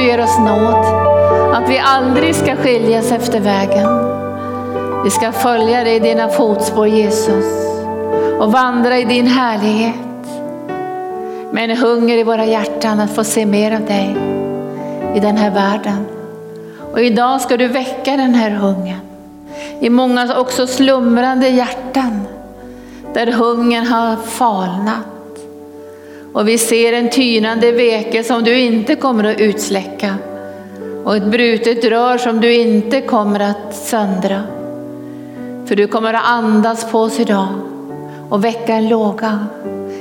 du ger oss nåd. Att vi aldrig ska skiljas efter vägen. Vi ska följa dig i dina fotspår Jesus och vandra i din härlighet. Med en hunger i våra hjärtan att få se mer av dig i den här världen. Och idag ska du väcka den här hungern i många också slumrande hjärtan där hungern har falnat. Och vi ser en tynande veke som du inte kommer att utsläcka och ett brutet rör som du inte kommer att söndra. För du kommer att andas på oss idag och väcka en låga,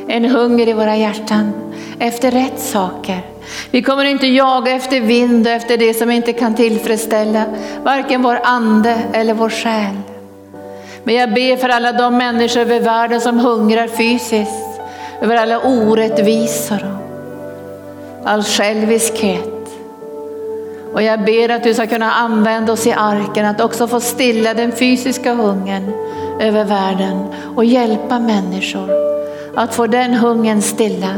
en hunger i våra hjärtan efter rätt saker. Vi kommer inte jaga efter vind och efter det som inte kan tillfredsställa varken vår ande eller vår själ. Men jag ber för alla de människor över världen som hungrar fysiskt, över alla orättvisor och all själviskhet. Och jag ber att du ska kunna använda oss i arken, att också få stilla den fysiska hungern över världen och hjälpa människor att få den hungern stilla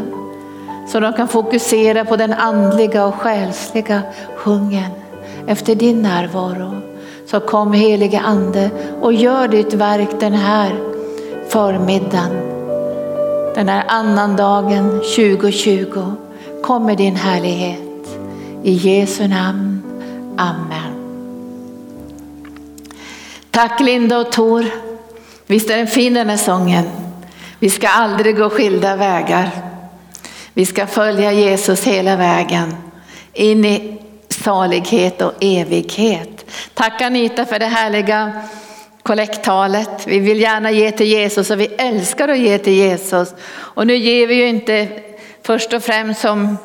Så de kan fokusera på den andliga och själsliga hungern efter din närvaro. Så kom helige ande och gör ditt verk den här förmiddagen. Den här annandagen 2020. kommer din härlighet. I Jesu namn. Amen. Tack Linda och Tor. Visst är den fin den här sången. Vi ska aldrig gå skilda vägar. Vi ska följa Jesus hela vägen in i salighet och evighet. Tack Anita för det härliga kollekttalet. Vi vill gärna ge till Jesus och vi älskar att ge till Jesus. Och nu ger vi ju inte först och främst som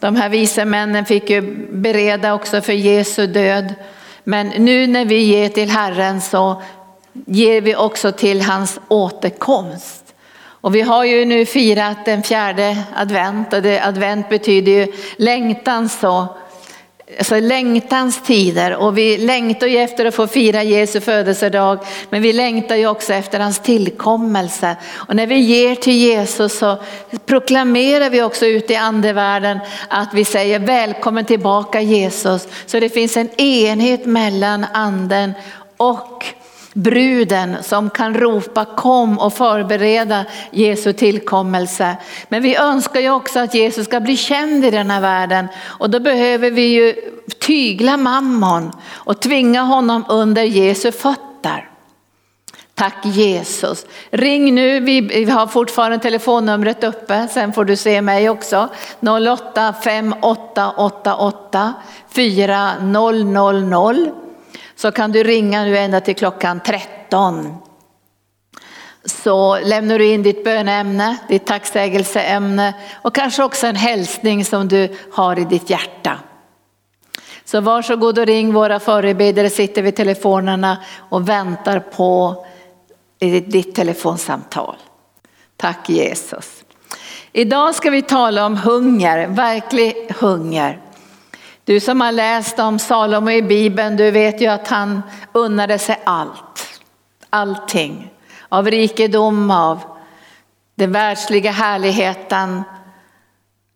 de här vise männen fick ju bereda också för Jesu död. Men nu när vi ger till Herren så ger vi också till hans återkomst. Och vi har ju nu firat den fjärde advent och det, advent betyder ju längtan så alltså längtans tider och vi längtar ju efter att få fira Jesu födelsedag men vi längtar ju också efter hans tillkommelse. Och när vi ger till Jesus så proklamerar vi också ut i andevärlden att vi säger välkommen tillbaka Jesus. Så det finns en enhet mellan anden och bruden som kan ropa kom och förbereda Jesu tillkommelse. Men vi önskar ju också att Jesus ska bli känd i den här världen och då behöver vi ju tygla mammon och tvinga honom under Jesu fötter. Tack Jesus. Ring nu, vi har fortfarande telefonnumret uppe, sen får du se mig också. 08 5888 4000 så kan du ringa nu ända till klockan 13. Så lämnar du in ditt bönämne, ditt tacksägelseämne och kanske också en hälsning som du har i ditt hjärta. Så varsågod och ring, våra förebedjare sitter vid telefonerna och väntar på ditt telefonsamtal. Tack Jesus. Idag ska vi tala om hunger, verklig hunger. Du som har läst om Salomo i Bibeln, du vet ju att han unnade sig allt. Allting. Av rikedom, av den världsliga härligheten.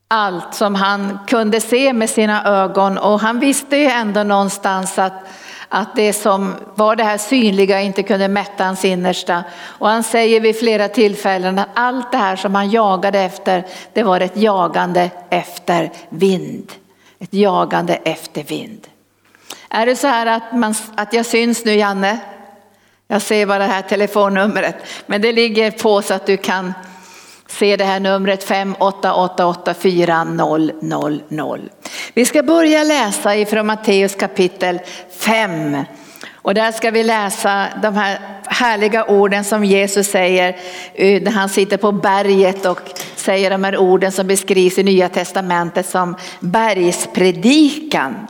Allt som han kunde se med sina ögon och han visste ju ändå någonstans att, att det som var det här synliga inte kunde mätta hans innersta. Och han säger vid flera tillfällen att allt det här som han jagade efter, det var ett jagande efter vind. Ett jagande efter vind. Är det så här att, man, att jag syns nu Janne? Jag ser bara det här telefonnumret, men det ligger på så att du kan se det här numret 58884000. Vi ska börja läsa ifrån Matteus kapitel 5 och där ska vi läsa de här härliga orden som Jesus säger eh, när han sitter på berget och säger de här orden som beskrivs i Nya Testamentet som bergspredikan.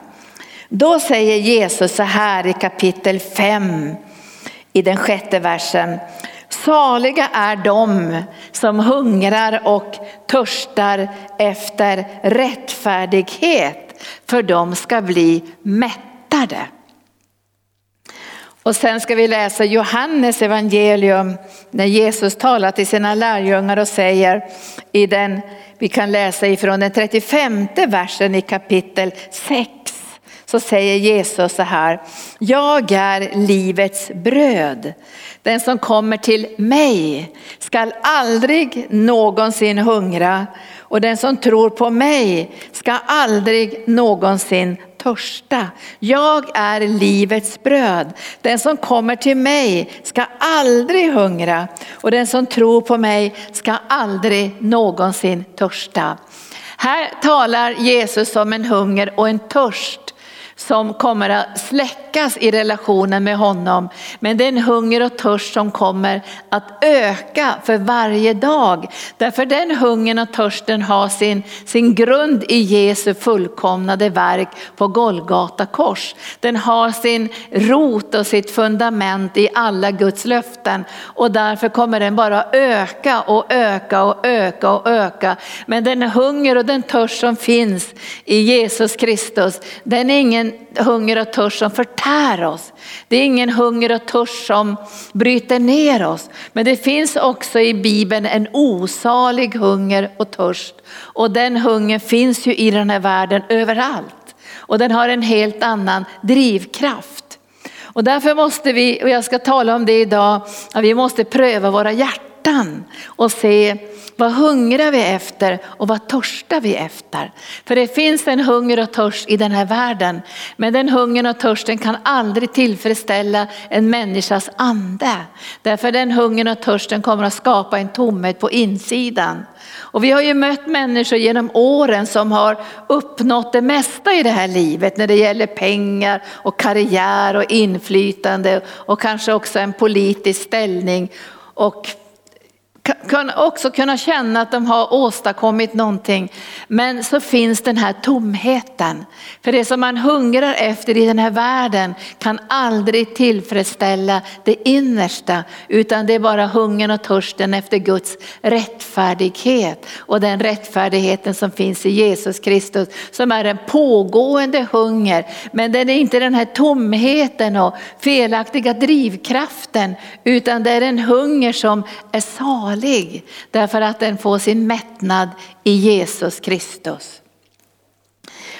Då säger Jesus så här i kapitel 5 i den sjätte versen. Saliga är de som hungrar och törstar efter rättfärdighet för de ska bli mättade. Och sen ska vi läsa Johannes evangelium när Jesus talar till sina lärjungar och säger i den, vi kan läsa ifrån den 35 versen i kapitel 6 så säger Jesus så här, jag är livets bröd. Den som kommer till mig skall aldrig någonsin hungra och den som tror på mig ska aldrig någonsin törsta. Jag är livets bröd. Den som kommer till mig ska aldrig hungra och den som tror på mig ska aldrig någonsin törsta. Här talar Jesus om en hunger och en törst som kommer att släckas i relationen med honom. Men det är en hunger och törst som kommer att öka för varje dag. Därför den hungern och törsten har sin, sin grund i Jesu fullkomnade verk på Golgata kors. Den har sin rot och sitt fundament i alla Guds löften och därför kommer den bara öka och öka och öka och öka. Men den hunger och den törst som finns i Jesus Kristus, den är ingen hunger och törst som förtär oss. Det är ingen hunger och törst som bryter ner oss. Men det finns också i Bibeln en osalig hunger och törst. Och den hungern finns ju i den här världen överallt. Och den har en helt annan drivkraft. Och därför måste vi, och jag ska tala om det idag, att vi måste pröva våra hjärtan och se vad hungrar vi efter och vad törstar vi efter? För det finns en hunger och törst i den här världen. Men den hungern och törsten kan aldrig tillfredsställa en människas ande. Därför den hungern och törsten kommer att skapa en tomhet på insidan. Och vi har ju mött människor genom åren som har uppnått det mesta i det här livet när det gäller pengar och karriär och inflytande och kanske också en politisk ställning och också kunna känna att de har åstadkommit någonting. Men så finns den här tomheten. För det som man hungrar efter i den här världen kan aldrig tillfredsställa det innersta. Utan det är bara hungern och törsten efter Guds rättfärdighet. Och den rättfärdigheten som finns i Jesus Kristus. Som är en pågående hunger. Men den är inte den här tomheten och felaktiga drivkraften. Utan det är en hunger som är salig salig därför att den får sin mättnad i Jesus Kristus.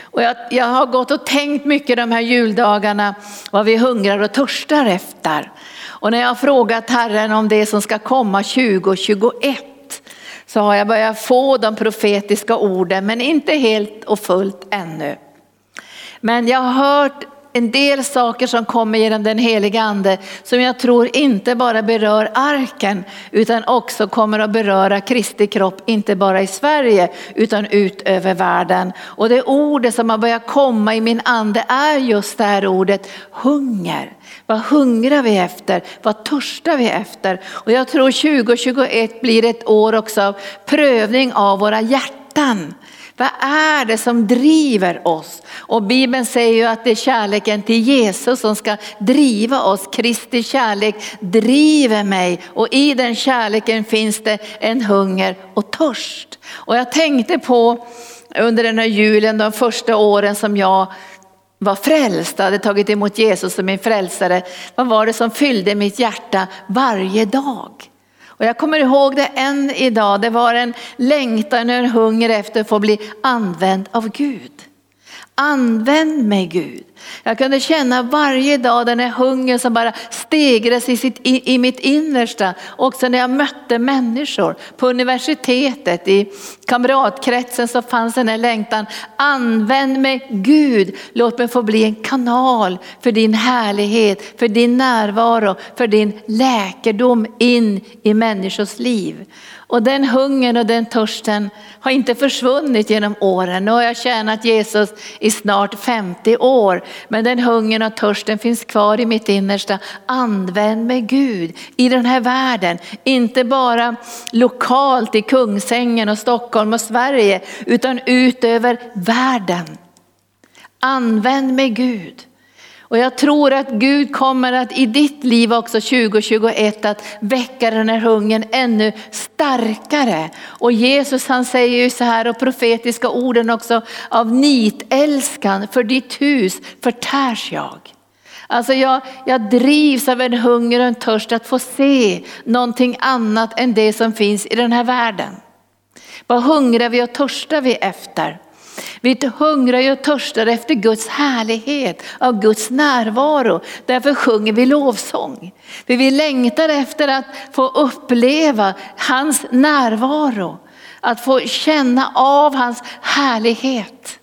Och jag, jag, har gått och tänkt mycket de här juldagarna vad vi hungrar och törstar efter. Och när jag har frågat Herren om det som ska komma 2021 så har jag börjat få de profetiska orden men inte helt och fullt ännu. Men jag har hört en del saker som kommer genom den heliga ande som jag tror inte bara berör arken utan också kommer att beröra Kristi kropp, inte bara i Sverige utan ut över världen. Och det ordet som har börjat komma i min ande är just det här ordet hunger. Vad hungrar vi efter? Vad törstar vi efter? Och jag tror 2021 blir ett år också av prövning av våra hjärtan. Vad är det som driver oss? Och Bibeln säger ju att det är kärleken till Jesus som ska driva oss. Kristi kärlek driver mig och i den kärleken finns det en hunger och törst. Och jag tänkte på under den här julen, de första åren som jag var frälst, hade tagit emot Jesus som min frälsare. Vad var det som fyllde mitt hjärta varje dag? Och jag kommer ihåg det än idag, det var en längtan och en hunger efter att få bli använd av Gud. Använd mig Gud. Jag kunde känna varje dag den här hungern som bara stegrades i, sitt, i, i mitt innersta. Också när jag mötte människor på universitetet, i kamratkretsen så fanns den här längtan. Använd mig Gud, låt mig få bli en kanal för din härlighet, för din närvaro, för din läkedom in i människors liv. Och den hungern och den törsten har inte försvunnit genom åren. Nu har jag tjänat Jesus i snart 50 år. Men den hungern och törsten finns kvar i mitt innersta. Använd mig Gud i den här världen. Inte bara lokalt i Kungsängen och Stockholm och Sverige. Utan ut över världen. Använd mig Gud. Och jag tror att Gud kommer att i ditt liv också 2021 att väcka den här hungern ännu starkare. Och Jesus han säger ju så här och profetiska orden också av nitälskan för ditt hus förtärs jag. Alltså jag, jag drivs av en hunger och en törst att få se någonting annat än det som finns i den här världen. Vad hungrar vi och törstar vi efter? Vi hungrar och törstar efter Guds härlighet, av Guds närvaro. Därför sjunger vi lovsång. För vi längtar efter att få uppleva hans närvaro, att få känna av hans härlighet.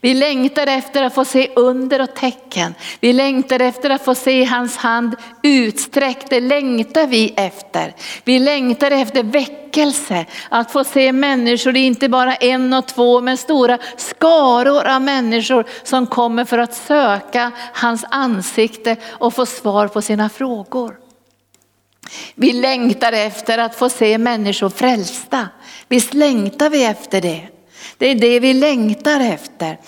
Vi längtar efter att få se under och tecken. Vi längtar efter att få se hans hand utsträckt. Det längtar vi efter. Vi längtar efter väckelse. Att få se människor, inte bara en och två, men stora skaror av människor som kommer för att söka hans ansikte och få svar på sina frågor. Vi längtar efter att få se människor frälsta. Visst längtar vi efter det. Det är det vi längtar efter.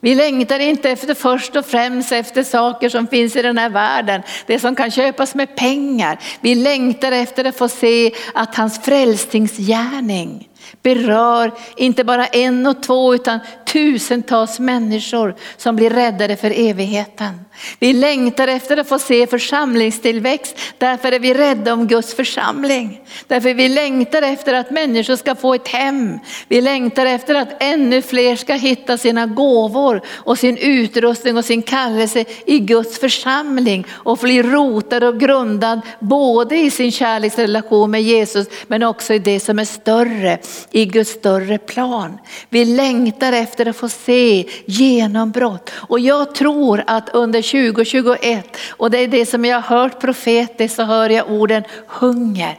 Vi längtar inte efter först och främst efter saker som finns i den här världen, det som kan köpas med pengar. Vi längtar efter att få se att hans frälsningsgärning berör inte bara en och två utan tusentals människor som blir räddade för evigheten. Vi längtar efter att få se församlingstillväxt, därför är vi rädda om Guds församling. Därför vi längtar efter att människor ska få ett hem. Vi längtar efter att ännu fler ska hitta sina gåvor och sin utrustning och sin kallelse i Guds församling och bli rotad och grundad både i sin kärleksrelation med Jesus men också i det som är större, i Guds större plan. Vi längtar efter att få se genombrott och jag tror att under 2021 och det är det som jag har hört profetiskt så hör jag orden hunger.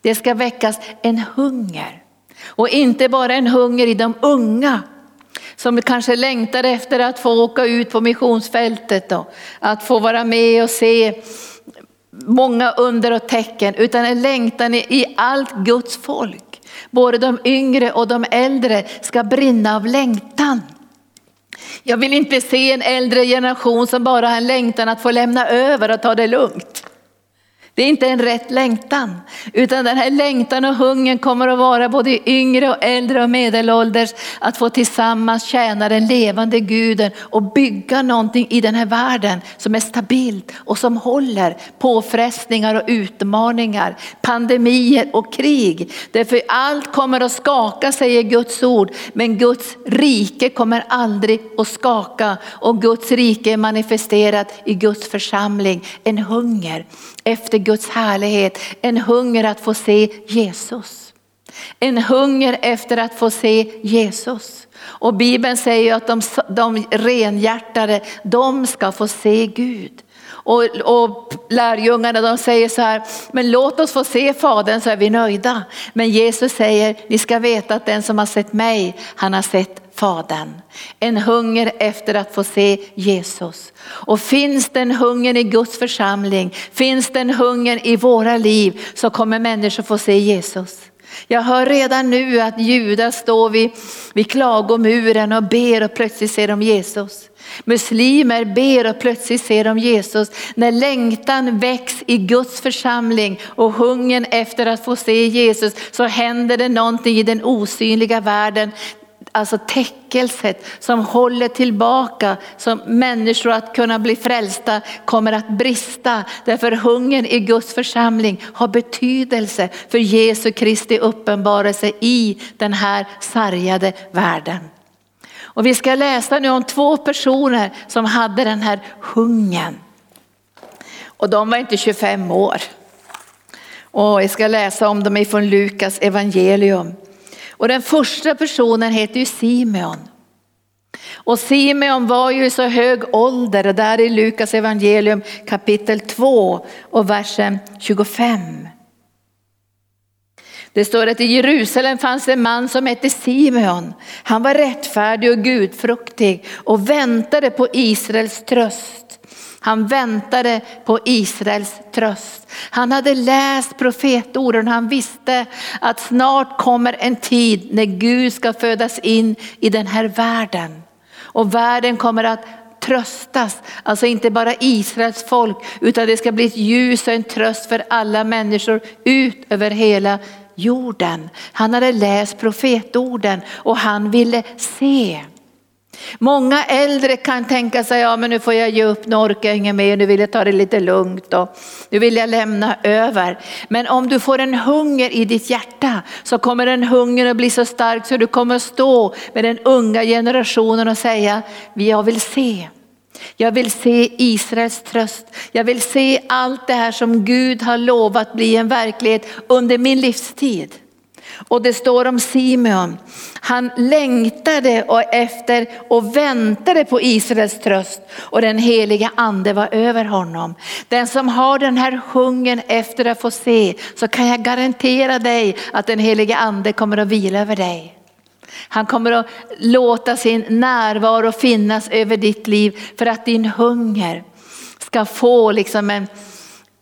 Det ska väckas en hunger och inte bara en hunger i de unga som kanske längtar efter att få åka ut på missionsfältet och att få vara med och se många under och tecken utan en längtan i allt Guds folk. Både de yngre och de äldre ska brinna av längtan. Jag vill inte se en äldre generation som bara har en längtan att få lämna över och ta det lugnt. Det är inte en rätt längtan, utan den här längtan och hungern kommer att vara både yngre och äldre och medelålders att få tillsammans tjäna den levande guden och bygga någonting i den här världen som är stabilt och som håller påfrestningar och utmaningar, pandemier och krig. Därför allt kommer att skaka säger Guds ord, men Guds rike kommer aldrig att skaka och Guds rike är manifesterat i Guds församling, en hunger efter Guds härlighet, en hunger att få se Jesus. En hunger efter att få se Jesus. Och Bibeln säger att de, de renhjärtade, de ska få se Gud. Och, och lärjungarna de säger så här, men låt oss få se Fadern så är vi nöjda. Men Jesus säger, ni ska veta att den som har sett mig, han har sett Fadern. En hunger efter att få se Jesus. Och finns den hungern i Guds församling, finns den hungern i våra liv så kommer människor få se Jesus. Jag hör redan nu att judar står vid, vid klagomuren och ber och plötsligt ser de Jesus. Muslimer ber och plötsligt ser de Jesus. När längtan väcks i Guds församling och hungern efter att få se Jesus så händer det någonting i den osynliga världen alltså täckelset som håller tillbaka som människor att kunna bli frälsta kommer att brista. Därför hungern i Guds församling har betydelse för Jesu Kristi uppenbarelse i den här sargade världen. Och vi ska läsa nu om två personer som hade den här hungern. Och de var inte 25 år. Och jag ska läsa om dem ifrån Lukas evangelium. Och den första personen heter ju Simeon. Och Simeon var ju i så hög ålder, där i Lukas evangelium kapitel 2 och versen 25. Det står att i Jerusalem fanns en man som hette Simeon. Han var rättfärdig och gudfruktig och väntade på Israels tröst. Han väntade på Israels tröst. Han hade läst profetorden, han visste att snart kommer en tid när Gud ska födas in i den här världen. Och världen kommer att tröstas, alltså inte bara Israels folk utan det ska bli ett ljus och en tröst för alla människor ut över hela jorden. Han hade läst profetorden och han ville se. Många äldre kan tänka sig, ja men nu får jag ge upp, nu orkar jag inget mer, nu vill jag ta det lite lugnt och nu vill jag lämna över. Men om du får en hunger i ditt hjärta så kommer den hungern att bli så stark så du kommer stå med den unga generationen och säga, jag vill se. Jag vill se Israels tröst. Jag vill se allt det här som Gud har lovat bli en verklighet under min livstid. Och det står om Simeon, han längtade och efter och väntade på Israels tröst och den heliga ande var över honom. Den som har den här hungern efter att få se så kan jag garantera dig att den heliga ande kommer att vila över dig. Han kommer att låta sin närvaro finnas över ditt liv för att din hunger ska få liksom en,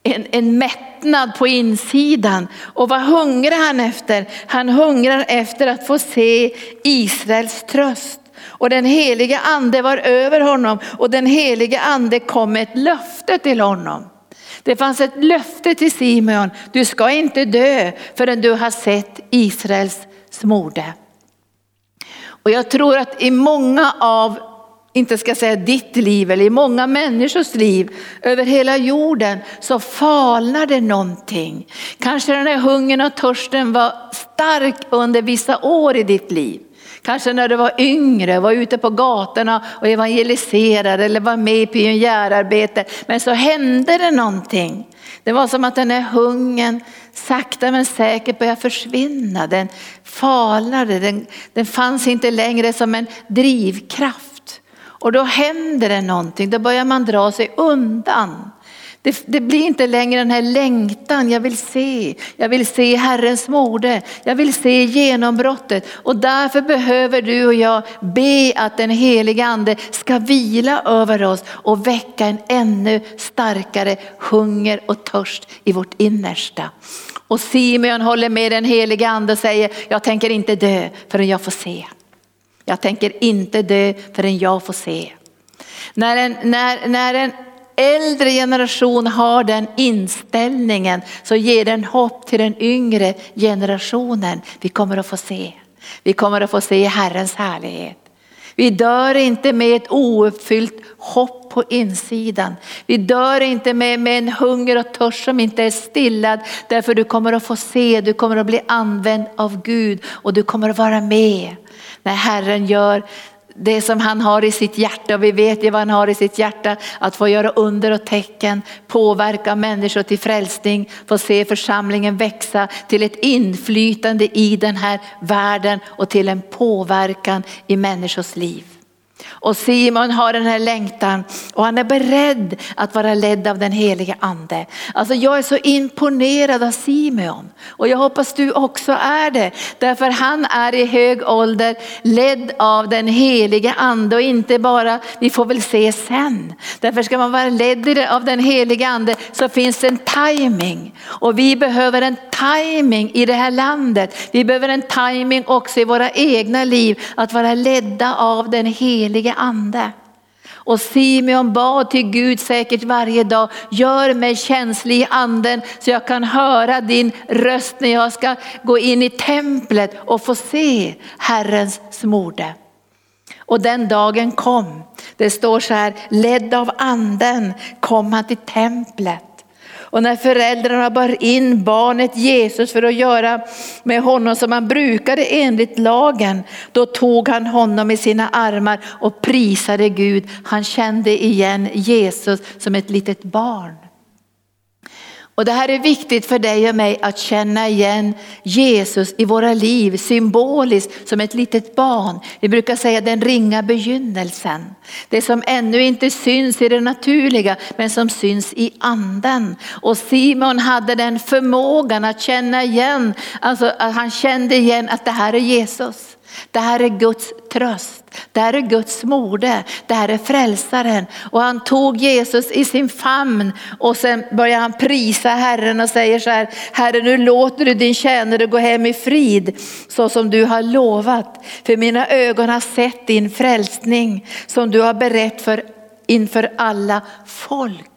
en, en mättnad på insidan. Och vad hungrar han efter? Han hungrar efter att få se Israels tröst. Och den heliga ande var över honom och den heliga ande kom med ett löfte till honom. Det fanns ett löfte till Simeon, du ska inte dö förrän du har sett Israels smorde. Och jag tror att i många av, inte ska säga ditt liv, eller i många människors liv över hela jorden så falnar det någonting. Kanske den här hungern och törsten var stark under vissa år i ditt liv. Kanske när du var yngre, var ute på gatorna och evangeliserade eller var med i pionjärarbete. Men så hände det någonting. Det var som att den här hungern sakta men säkert började försvinna. Den falnade, den, den fanns inte längre som en drivkraft. Och då händer det någonting, då börjar man dra sig undan. Det, det, blir inte längre den här längtan, jag vill se, jag vill se Herrens mode, jag vill se genombrottet. Och därför behöver du och jag be att den heliga ande ska vila över oss och väcka en ännu starkare hunger och törst i vårt innersta. Och Simeon håller med den heliga ande och säger, jag tänker inte dö förrän jag får se. Jag tänker inte dö förrän jag får se. När en, när, när en äldre generation har den inställningen så ger den hopp till den yngre generationen. Vi kommer att få se. Vi kommer att få se Herrens härlighet. Vi dör inte med ett ouppfyllt hopp på insidan. Vi dör inte med, med en hunger och törst som inte är stillad. Därför du kommer att få se, du kommer att bli använd av Gud och du kommer att vara med när Herren gör det som han har i sitt hjärta och vi vet ju vad han har i sitt hjärta. Att få göra under och tecken, påverka människor till frälsning, få se församlingen växa till ett inflytande i den här världen och till en påverkan i människors liv. Och Simon har den här längtan och han är beredd att vara ledd av den heliga ande. Alltså jag är så imponerad av Simon och jag hoppas du också är det. Därför han är i hög ålder ledd av den heliga ande och inte bara, vi får väl se sen. Därför ska man vara ledd av den heliga ande så finns det en timing och vi behöver en timing i det här landet. Vi behöver en timing också i våra egna liv att vara ledda av den heliga helige ande. Och Simeon bad till Gud säkert varje dag, gör mig känslig i anden så jag kan höra din röst när jag ska gå in i templet och få se Herrens smorde. Och den dagen kom. Det står så här, ledd av anden kom han till templet. Och när föräldrarna bar in barnet Jesus för att göra med honom som han brukade enligt lagen, då tog han honom i sina armar och prisade Gud. Han kände igen Jesus som ett litet barn. Och det här är viktigt för dig och mig att känna igen Jesus i våra liv symboliskt som ett litet barn. Vi brukar säga den ringa begynnelsen. Det som ännu inte syns i det naturliga men som syns i anden. Och Simon hade den förmågan att känna igen, alltså att han kände igen att det här är Jesus. Det här är Guds tröst, det här är Guds mode, det här är frälsaren. Och han tog Jesus i sin famn och sen börjar han prisa Herren och säger så här, Herre nu låter du din tjänare gå hem i frid så som du har lovat. För mina ögon har sett din frälsning som du har berett för inför alla folk.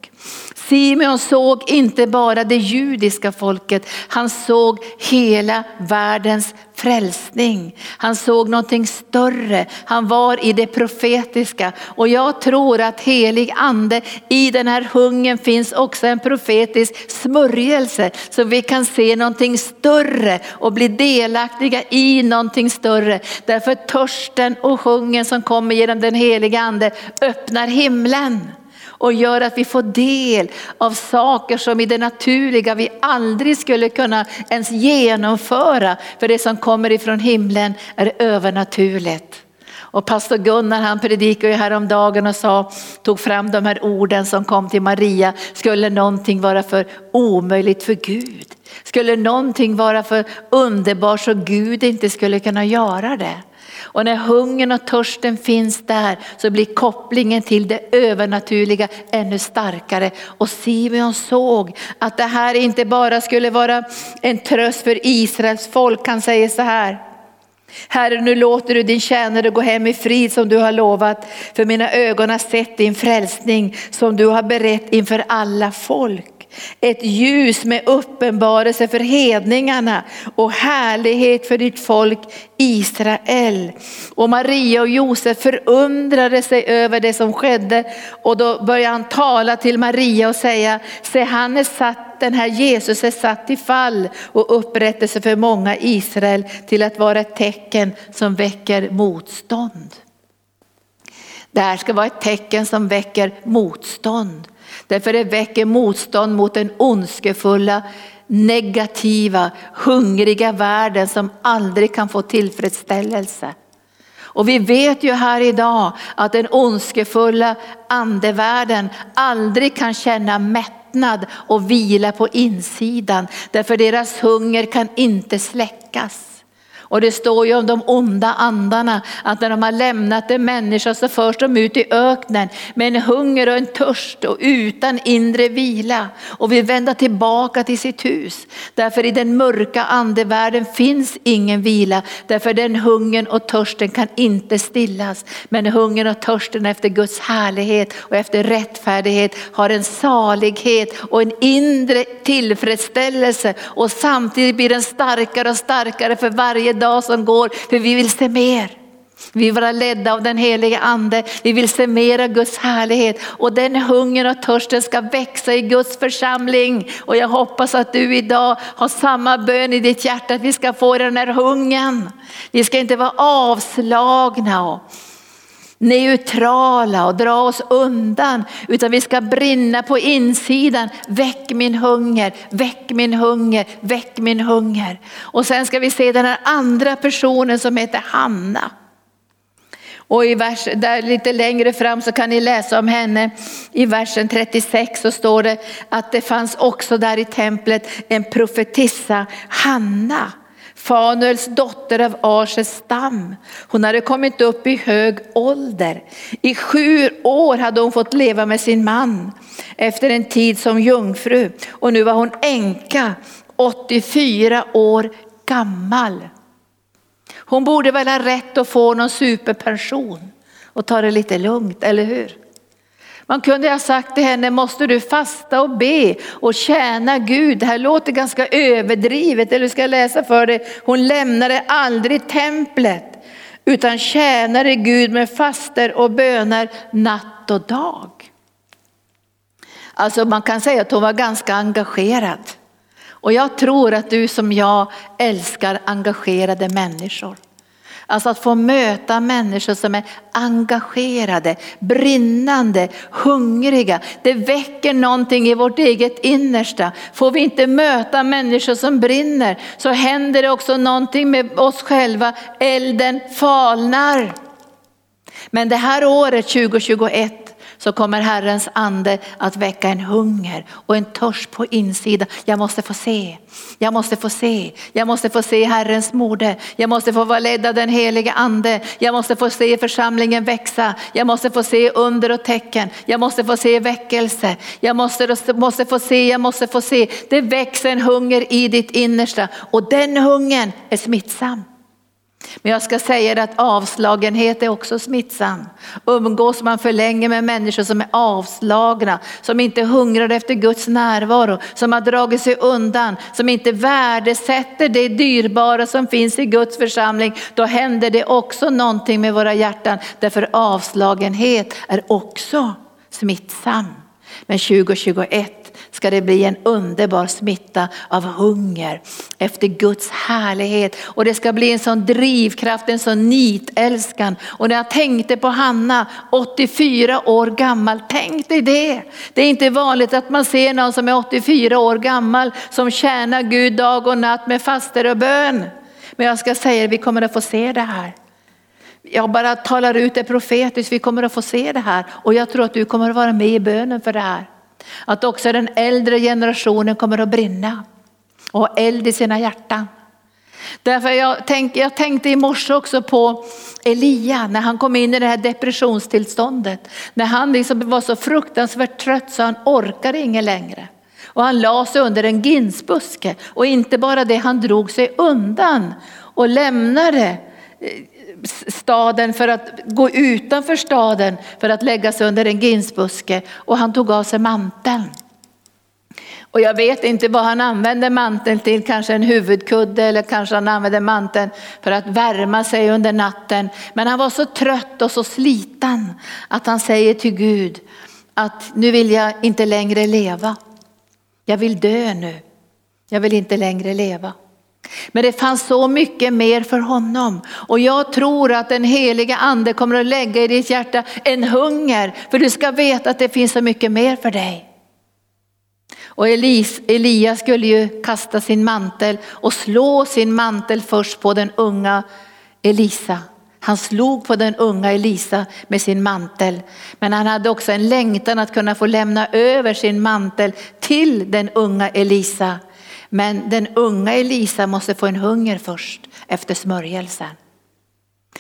Simeon såg inte bara det judiska folket, han såg hela världens frälsning. Han såg någonting större. Han var i det profetiska. Och jag tror att helig ande i den här hungern finns också en profetisk smörjelse. Så vi kan se någonting större och bli delaktiga i någonting större. Därför törsten och hungern som kommer genom den heliga ande öppnar himlen och gör att vi får del av saker som i det naturliga vi aldrig skulle kunna ens genomföra. För det som kommer ifrån himlen är övernaturligt. Och pastor Gunnar han predikade ju häromdagen och sa, tog fram de här orden som kom till Maria. Skulle någonting vara för omöjligt för Gud? Skulle någonting vara för underbart så Gud inte skulle kunna göra det? Och när hungern och törsten finns där så blir kopplingen till det övernaturliga ännu starkare. Och Simeon såg att det här inte bara skulle vara en tröst för Israels folk. Han säger så här. Herre, nu låter du din tjänare gå hem i frid som du har lovat, för mina ögon har sett din frälsning som du har berett inför alla folk ett ljus med uppenbarelse för hedningarna och härlighet för ditt folk Israel. Och Maria och Josef förundrade sig över det som skedde och då började han tala till Maria och säga, se han är satt, den här Jesus är satt i fall och upprättelse för många Israel till att vara ett tecken som väcker motstånd. Det här ska vara ett tecken som väcker motstånd. Därför det väcker motstånd mot den ondskefulla, negativa, hungriga världen som aldrig kan få tillfredsställelse. Och vi vet ju här idag att den ondskefulla andevärlden aldrig kan känna mättnad och vila på insidan. Därför deras hunger kan inte släckas. Och det står ju om de onda andarna att när de har lämnat en människa så förs de ut i öknen med en hunger och en törst och utan inre vila och vill vända tillbaka till sitt hus. Därför i den mörka andevärlden finns ingen vila. Därför den hungern och törsten kan inte stillas. Men hungern och törsten efter Guds härlighet och efter rättfärdighet har en salighet och en inre tillfredsställelse och samtidigt blir den starkare och starkare för varje dag som går, för vi vill se mer. Vi vill vara ledda av den heliga ande, vi vill se mer av Guds härlighet och den hungern och törsten ska växa i Guds församling. Och jag hoppas att du idag har samma bön i ditt hjärta, att vi ska få den här hungern. Vi ska inte vara avslagna neutrala och dra oss undan, utan vi ska brinna på insidan. Väck min hunger, väck min hunger, väck min hunger. Och sen ska vi se den här andra personen som heter Hanna. Och i vers, där lite längre fram så kan ni läsa om henne. I versen 36 så står det att det fanns också där i templet en profetissa, Hanna Fanuels dotter av Arses stam. Hon hade kommit upp i hög ålder. I sju år hade hon fått leva med sin man efter en tid som jungfru och nu var hon änka, 84 år gammal. Hon borde väl ha rätt att få någon superpension och ta det lite lugnt, eller hur? Man kunde ha sagt till henne, måste du fasta och be och tjäna Gud. Det här låter ganska överdrivet, eller ska jag läsa för dig? Hon lämnade aldrig templet utan tjänade Gud med faster och böner natt och dag. Alltså man kan säga att hon var ganska engagerad. Och jag tror att du som jag älskar engagerade människor. Alltså att få möta människor som är engagerade, brinnande, hungriga. Det väcker någonting i vårt eget innersta. Får vi inte möta människor som brinner så händer det också någonting med oss själva. Elden falnar. Men det här året 2021 så kommer Herrens ande att väcka en hunger och en törst på insidan. Jag måste få se, jag måste få se, jag måste få se Herrens mode, jag måste få vara ledd av den helige ande, jag måste få se församlingen växa, jag måste få se under och tecken, jag måste få se väckelse, jag måste, måste få se, jag måste få se. Det växer en hunger i ditt innersta och den hungern är smittsam. Men jag ska säga att avslagenhet är också smittsam. Umgås man för länge med människor som är avslagna, som inte hungrar efter Guds närvaro, som har dragit sig undan, som inte värdesätter det dyrbara som finns i Guds församling, då händer det också någonting med våra hjärtan. Därför avslagenhet är också smittsam. Men 2021 ska det bli en underbar smitta av hunger efter Guds härlighet. Och det ska bli en sån drivkraft, en sån nitälskan. Och när jag tänkte på Hanna, 84 år gammal, tänk dig det. Det är inte vanligt att man ser någon som är 84 år gammal som tjänar Gud dag och natt med faster och bön. Men jag ska säga, vi kommer att få se det här. Jag bara talar ut det profetiskt, vi kommer att få se det här. Och jag tror att du kommer att vara med i bönen för det här. Att också den äldre generationen kommer att brinna och ha eld i sina hjärtan. Därför jag, tänk, jag tänkte i morse också på Elia när han kom in i det här depressionstillståndet. När han liksom var så fruktansvärt trött så han orkade inget längre. Och han la sig under en ginsbuske och inte bara det, han drog sig undan och lämnade staden för att gå utanför staden för att lägga sig under en ginsbuske och han tog av sig manteln. Och jag vet inte vad han använde manteln till, kanske en huvudkudde eller kanske han använde manteln för att värma sig under natten. Men han var så trött och så sliten att han säger till Gud att nu vill jag inte längre leva. Jag vill dö nu. Jag vill inte längre leva. Men det fanns så mycket mer för honom och jag tror att den heliga ande kommer att lägga i ditt hjärta en hunger för du ska veta att det finns så mycket mer för dig. Och Elis, Elias skulle ju kasta sin mantel och slå sin mantel först på den unga Elisa. Han slog på den unga Elisa med sin mantel. Men han hade också en längtan att kunna få lämna över sin mantel till den unga Elisa. Men den unga Elisa måste få en hunger först efter smörjelsen.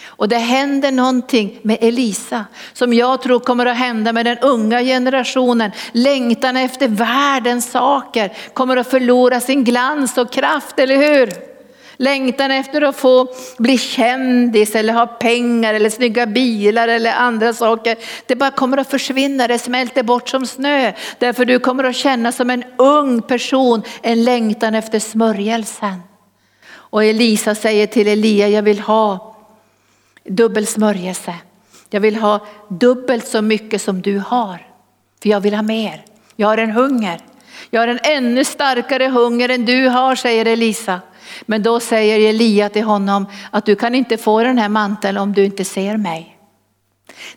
Och det händer någonting med Elisa som jag tror kommer att hända med den unga generationen. Längtan efter världens saker kommer att förlora sin glans och kraft, eller hur? Längtan efter att få bli kändis eller ha pengar eller snygga bilar eller andra saker. Det bara kommer att försvinna, det smälter bort som snö. Därför du kommer att känna som en ung person en längtan efter smörjelsen. Och Elisa säger till Elia, jag vill ha dubbel smörjelse. Jag vill ha dubbelt så mycket som du har. För jag vill ha mer. Jag har en hunger. Jag har en ännu starkare hunger än du har, säger Elisa. Men då säger Elia till honom att du kan inte få den här manteln om du inte ser mig.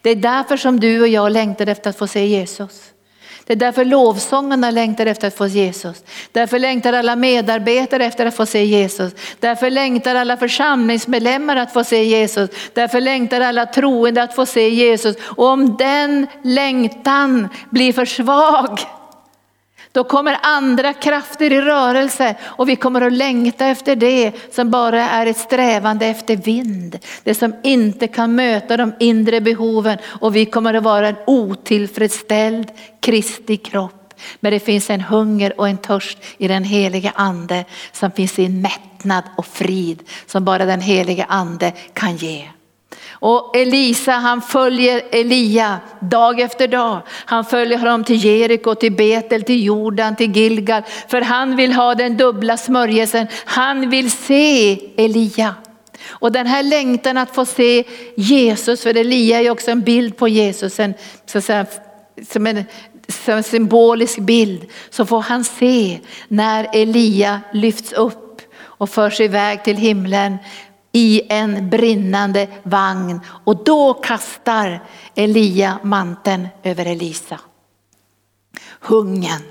Det är därför som du och jag längtar efter att få se Jesus. Det är därför lovsångarna längtar efter att få se Jesus. Därför längtar alla medarbetare efter att få se Jesus. Därför längtar alla församlingsmedlemmar att få se Jesus. Därför längtar alla troende att få se Jesus. Och om den längtan blir för svag då kommer andra krafter i rörelse och vi kommer att längta efter det som bara är ett strävande efter vind. Det som inte kan möta de inre behoven och vi kommer att vara en otillfredsställd Kristi kropp. Men det finns en hunger och en törst i den heliga ande som finns i en mättnad och frid som bara den heliga ande kan ge. Och Elisa han följer Elia dag efter dag. Han följer honom till Jeriko, till Betel, till Jordan, till Gilgal. För han vill ha den dubbla smörjelsen. Han vill se Elia. Och den här längtan att få se Jesus, för Elia är också en bild på Jesus, en, så att säga, som en som en symbolisk bild, så får han se när Elia lyfts upp och förs iväg till himlen i en brinnande vagn och då kastar Elia manteln över Elisa. Hungern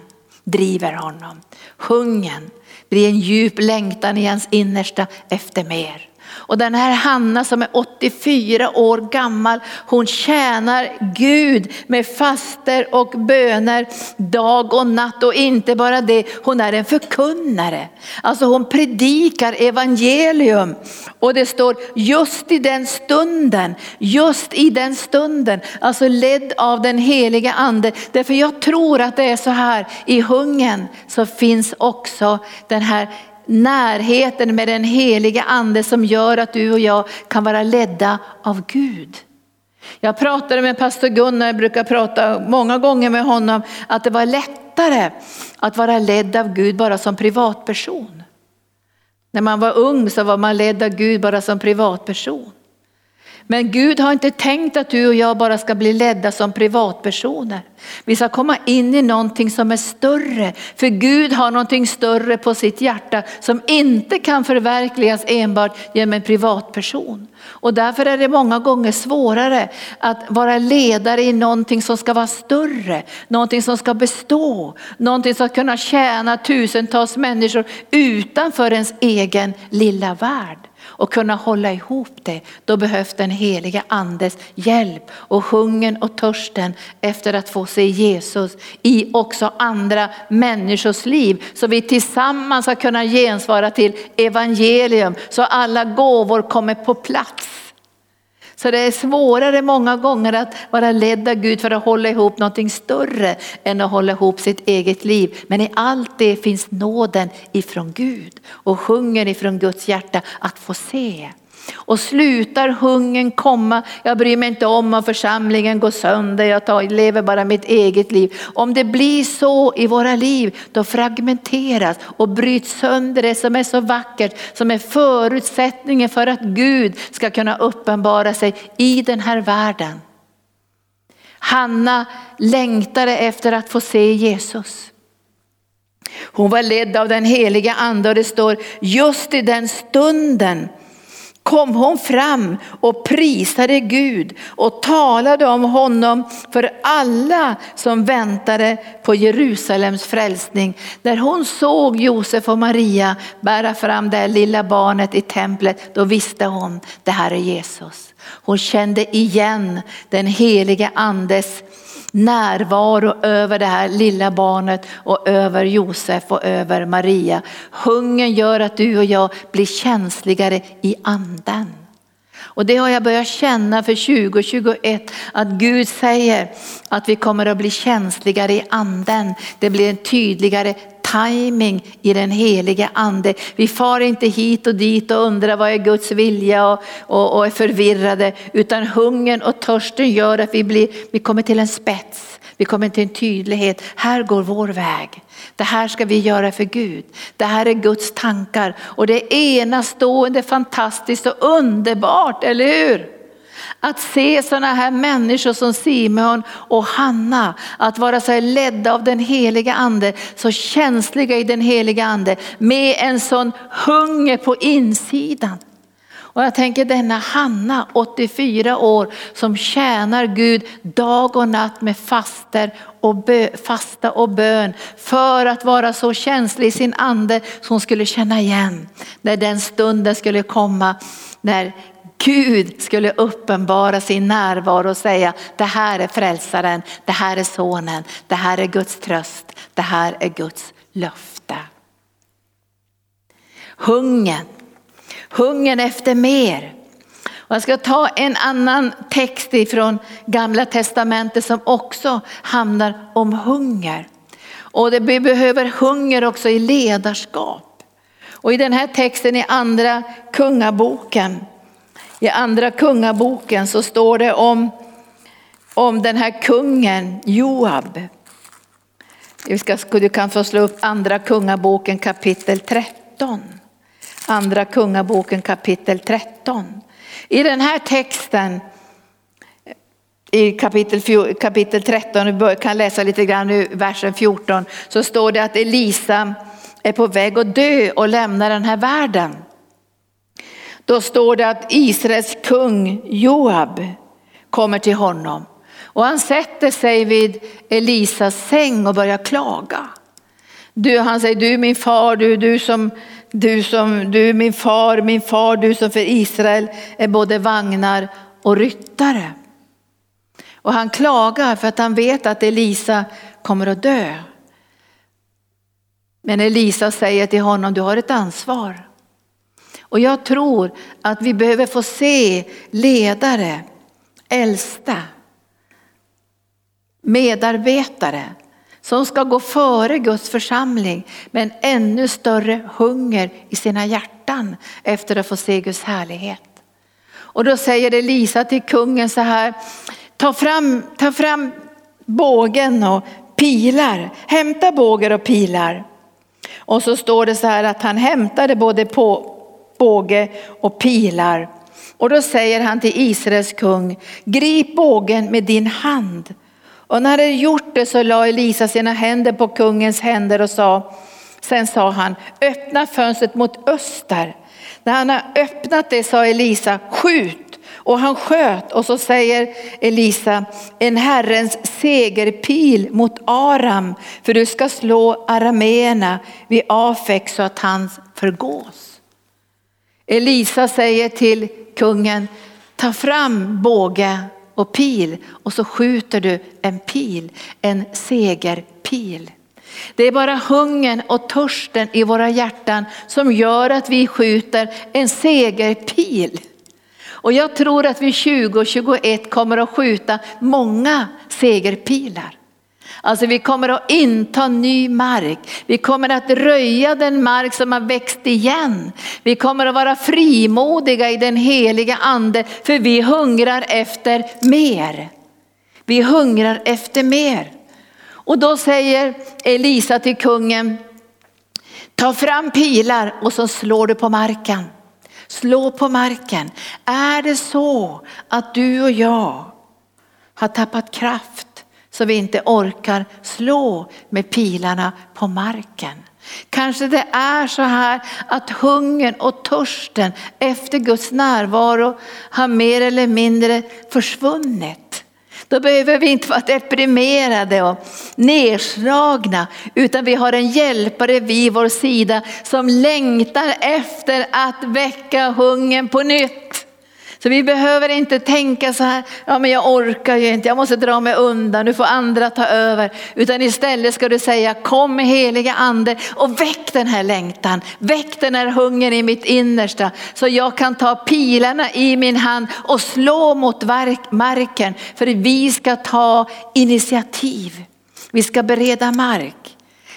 driver honom. Hungern blir en djup längtan i hans innersta efter mer. Och den här Hanna som är 84 år gammal, hon tjänar Gud med faster och böner dag och natt. Och inte bara det, hon är en förkunnare. Alltså hon predikar evangelium. Och det står just i den stunden, just i den stunden, alltså ledd av den heliga ande. Därför jag tror att det är så här, i hungern så finns också den här närheten med den heliga ande som gör att du och jag kan vara ledda av Gud. Jag pratade med pastor Gunnar, jag brukar prata många gånger med honom, att det var lättare att vara ledd av Gud bara som privatperson. När man var ung så var man ledd av Gud bara som privatperson. Men Gud har inte tänkt att du och jag bara ska bli ledda som privatpersoner. Vi ska komma in i någonting som är större. För Gud har någonting större på sitt hjärta som inte kan förverkligas enbart genom en privatperson. Och därför är det många gånger svårare att vara ledare i någonting som ska vara större, någonting som ska bestå, någonting som ska kunna tjäna tusentals människor utanför ens egen lilla värld och kunna hålla ihop det, då behövs den heliga andes hjälp och hungern och törsten efter att få se Jesus i också andra människors liv. Så vi tillsammans ska kunna gensvara till evangelium så alla gåvor kommer på plats. Så det är svårare många gånger att vara ledd av Gud för att hålla ihop någonting större än att hålla ihop sitt eget liv. Men i allt det finns nåden ifrån Gud och hungern ifrån Guds hjärta att få se. Och slutar hungern komma, jag bryr mig inte om om församlingen går sönder, jag tar, lever bara mitt eget liv. Om det blir så i våra liv, då fragmenteras och bryts sönder det som är så vackert, som är förutsättningen för att Gud ska kunna uppenbara sig i den här världen. Hanna längtade efter att få se Jesus. Hon var ledd av den heliga ande och det står just i den stunden kom hon fram och prisade Gud och talade om honom för alla som väntade på Jerusalems frälsning. När hon såg Josef och Maria bära fram det lilla barnet i templet, då visste hon det här är Jesus. Hon kände igen den helige andes närvaro över det här lilla barnet och över Josef och över Maria. Hungern gör att du och jag blir känsligare i anden. Och det har jag börjat känna för 2021 att Gud säger att vi kommer att bli känsligare i anden. Det blir en tydligare timing i den helige ande. Vi far inte hit och dit och undrar vad är Guds vilja och, och, och är förvirrade utan hungern och törsten gör att vi, blir, vi kommer till en spets. Vi kommer till en tydlighet. Här går vår väg. Det här ska vi göra för Gud. Det här är Guds tankar och det är enastående, fantastiskt och underbart, eller hur? Att se sådana här människor som Simon och Hanna, att vara så här ledda av den heliga ande, så känsliga i den heliga ande, med en sån hunger på insidan. Och jag tänker denna Hanna, 84 år, som tjänar Gud dag och natt med faster och bö, fasta och bön för att vara så känslig i sin ande som hon skulle känna igen när den stunden skulle komma när Gud skulle uppenbara sin närvaro och säga det här är frälsaren, det här är sonen, det här är Guds tröst, det här är Guds löfte. Hungern, hungern efter mer. Och jag ska ta en annan text ifrån gamla testamentet som också handlar om hunger. Och det, vi behöver hunger också i ledarskap. Och i den här texten i andra kungaboken i andra kungaboken så står det om, om den här kungen Joab. Du kan få slå upp andra kungaboken kapitel 13. Andra kungaboken kapitel 13. I den här texten i kapitel, kapitel 13, vi kan läsa lite grann nu, versen 14, så står det att Elisa är på väg att dö och lämna den här världen. Då står det att Israels kung Joab kommer till honom och han sätter sig vid Elisas säng och börjar klaga. Du, han säger, du min far, du, du som, du som, du min far, min far, du som för Israel är både vagnar och ryttare. Och han klagar för att han vet att Elisa kommer att dö. Men Elisa säger till honom, du har ett ansvar. Och jag tror att vi behöver få se ledare, äldsta, medarbetare som ska gå före Guds församling med en ännu större hunger i sina hjärtan efter att få se Guds härlighet. Och då säger Elisa till kungen så här, ta fram, ta fram bågen och pilar, hämta bågar och pilar. Och så står det så här att han hämtade både på båge och pilar. Och då säger han till Israels kung, grip bågen med din hand. Och när han gjort det så la Elisa sina händer på kungens händer och sa, sen sa han, öppna fönstret mot öster. När han har öppnat det sa Elisa, skjut. Och han sköt och så säger Elisa, en Herrens segerpil mot Aram, för du ska slå arameerna vid Afek så att han förgås. Elisa säger till kungen, ta fram båge och pil och så skjuter du en pil, en segerpil. Det är bara hungern och törsten i våra hjärtan som gör att vi skjuter en segerpil. Och jag tror att vi 2021 kommer att skjuta många segerpilar. Alltså vi kommer att inta ny mark. Vi kommer att röja den mark som har växt igen. Vi kommer att vara frimodiga i den heliga ande för vi hungrar efter mer. Vi hungrar efter mer. Och då säger Elisa till kungen, ta fram pilar och så slår du på marken. Slå på marken. Är det så att du och jag har tappat kraft så vi inte orkar slå med pilarna på marken? Kanske det är så här att hungern och törsten efter Guds närvaro har mer eller mindre försvunnit. Då behöver vi inte vara deprimerade och nedslagna utan vi har en hjälpare vid vår sida som längtar efter att väcka hungern på nytt. Så vi behöver inte tänka så här, ja men jag orkar ju inte, jag måste dra mig undan, nu får andra ta över. Utan istället ska du säga, kom heliga ande och väck den här längtan, väck den här hungern i mitt innersta. Så jag kan ta pilarna i min hand och slå mot marken. För vi ska ta initiativ, vi ska bereda mark.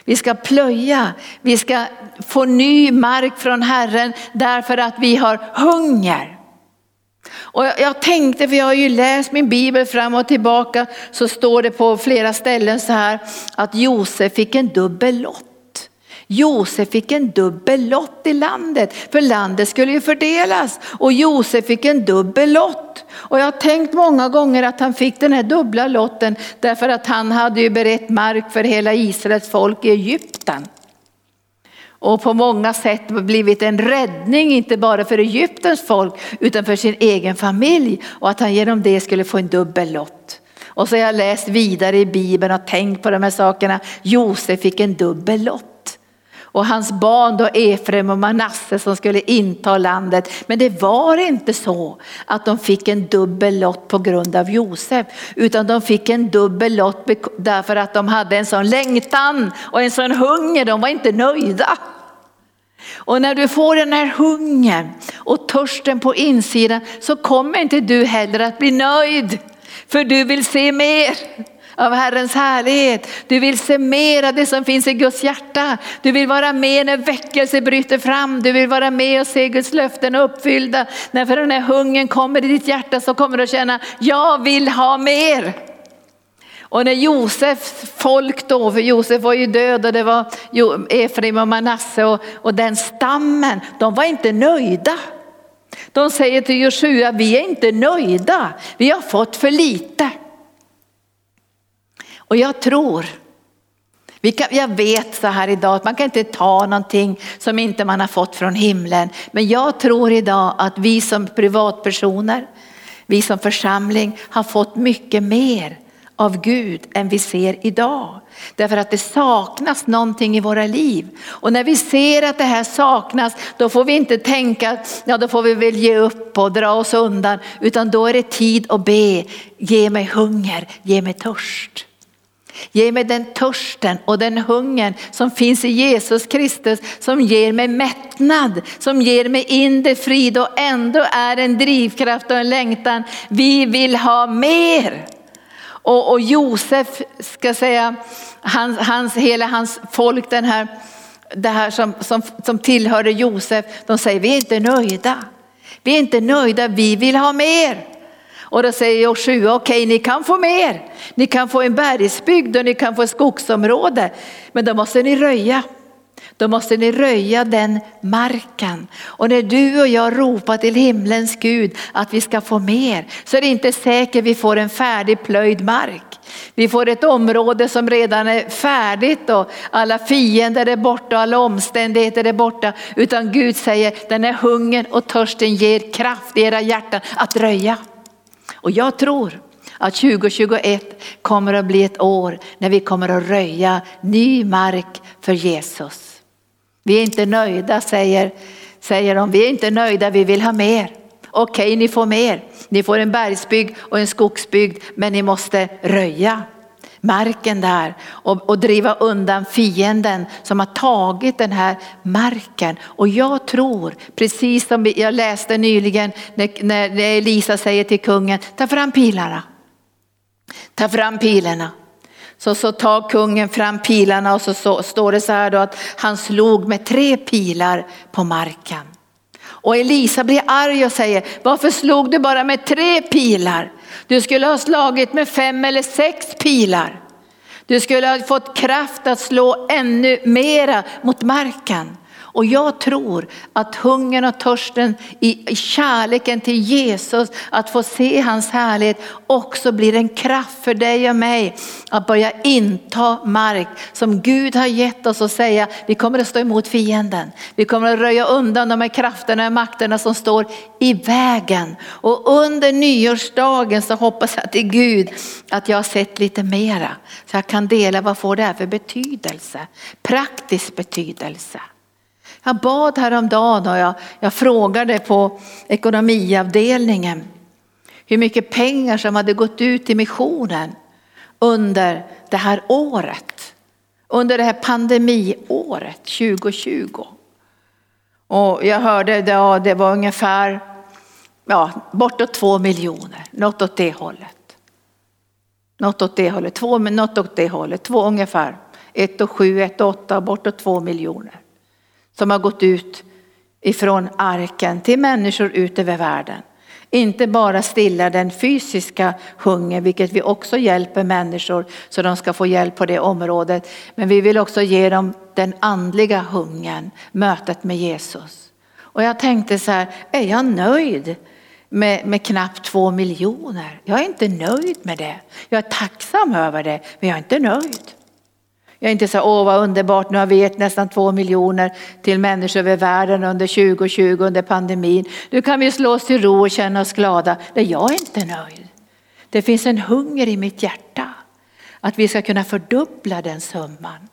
Vi ska plöja, vi ska få ny mark från Herren därför att vi har hunger. Och jag tänkte, för jag har ju läst min bibel fram och tillbaka, så står det på flera ställen så här att Josef fick en dubbel lott. Josef fick en dubbel lott i landet, för landet skulle ju fördelas och Josef fick en dubbel lott. Och jag har tänkt många gånger att han fick den här dubbla lotten därför att han hade ju berett mark för hela Israels folk i Egypten och på många sätt blivit en räddning, inte bara för Egyptens folk utan för sin egen familj och att han genom det skulle få en dubbel lott. Och så har jag läst vidare i Bibeln och tänkt på de här sakerna. Josef fick en dubbel lott. Och hans barn då Efrem och Manasse som skulle inta landet. Men det var inte så att de fick en dubbel lott på grund av Josef. Utan de fick en dubbel lott därför att de hade en sån längtan och en sån hunger. De var inte nöjda. Och när du får den här hungern och törsten på insidan så kommer inte du heller att bli nöjd. För du vill se mer av Herrens härlighet. Du vill se mer av det som finns i Guds hjärta. Du vill vara med när väckelse bryter fram. Du vill vara med och se Guds löften uppfyllda. När för den här hungern kommer i ditt hjärta så kommer du att känna, jag vill ha mer. Och när Josefs folk då, för Josef var ju död och det var Efraim och Manasse och, och den stammen, de var inte nöjda. De säger till Joshua vi är inte nöjda, vi har fått för lite. Och jag tror, jag vet så här idag att man kan inte ta någonting som inte man har fått från himlen. Men jag tror idag att vi som privatpersoner, vi som församling har fått mycket mer av Gud än vi ser idag. Därför att det saknas någonting i våra liv. Och när vi ser att det här saknas, då får vi inte tänka, ja då får vi väl ge upp och dra oss undan. Utan då är det tid att be, ge mig hunger, ge mig törst. Ge mig den törsten och den hungern som finns i Jesus Kristus som ger mig mättnad, som ger mig inre frid och ändå är en drivkraft och en längtan. Vi vill ha mer. Och, och Josef, ska säga, hans, hans, hela hans folk, den här, det här som, som, som tillhörde Josef, de säger vi är inte nöjda. Vi är inte nöjda, vi vill ha mer. Och då säger Joshua, okej okay, ni kan få mer. Ni kan få en bergsbygd och ni kan få ett skogsområde. Men då måste ni röja. Då måste ni röja den marken. Och när du och jag ropar till himlens Gud att vi ska få mer så är det inte säkert vi får en färdig plöjd mark. Vi får ett område som redan är färdigt och alla fiender är borta och alla omständigheter är borta. Utan Gud säger den här hungern och törsten ger kraft i era hjärtan att röja. Och jag tror att 2021 kommer att bli ett år när vi kommer att röja ny mark för Jesus. Vi är inte nöjda säger, säger de, vi är inte nöjda, vi vill ha mer. Okej, ni får mer. Ni får en bergsbygd och en skogsbygd, men ni måste röja marken där och, och, driva undan fienden som har tagit den här marken. Och jag tror, precis som jag läste nyligen när, när Elisa säger till kungen, ta fram pilarna. Ta fram pilarna. Så, så tar kungen fram pilarna och så, så står det så här då att han slog med tre pilar på marken. Och Elisa blir arg och säger, varför slog du bara med tre pilar? Du skulle ha slagit med fem eller sex pilar. Du skulle ha fått kraft att slå ännu mera mot marken. Och jag tror att hungern och törsten i kärleken till Jesus, att få se hans härlighet också blir en kraft för dig och mig att börja inta mark som Gud har gett oss och säga vi kommer att stå emot fienden. Vi kommer att röja undan de här krafterna och makterna som står i vägen. Och under nyårsdagen så hoppas jag till Gud att jag har sett lite mera så jag kan dela vad får det här för betydelse, praktisk betydelse. Jag bad häromdagen och jag, jag frågade på ekonomiavdelningen hur mycket pengar som hade gått ut till missionen under det här året. Under det här pandemiåret 2020. Och jag hörde att ja, det var ungefär ja, bortåt två miljoner, något åt det hållet. Något åt det hållet, två, något åt det hållet, två ungefär. Ett och sju, ett och åtta, bortåt två miljoner som har gått ut ifrån arken till människor ut över världen. Inte bara stilla den fysiska hungern, vilket vi också hjälper människor så de ska få hjälp på det området. Men vi vill också ge dem den andliga hungern, mötet med Jesus. Och jag tänkte så här, är jag nöjd med, med knappt två miljoner? Jag är inte nöjd med det. Jag är tacksam över det, men jag är inte nöjd. Jag är inte så åh vad underbart, nu har vi gett nästan två miljoner till människor över världen under 2020 under pandemin. Nu kan vi slå oss till ro och känna oss glada. Nej, jag är inte nöjd. Det finns en hunger i mitt hjärta att vi ska kunna fördubbla den summan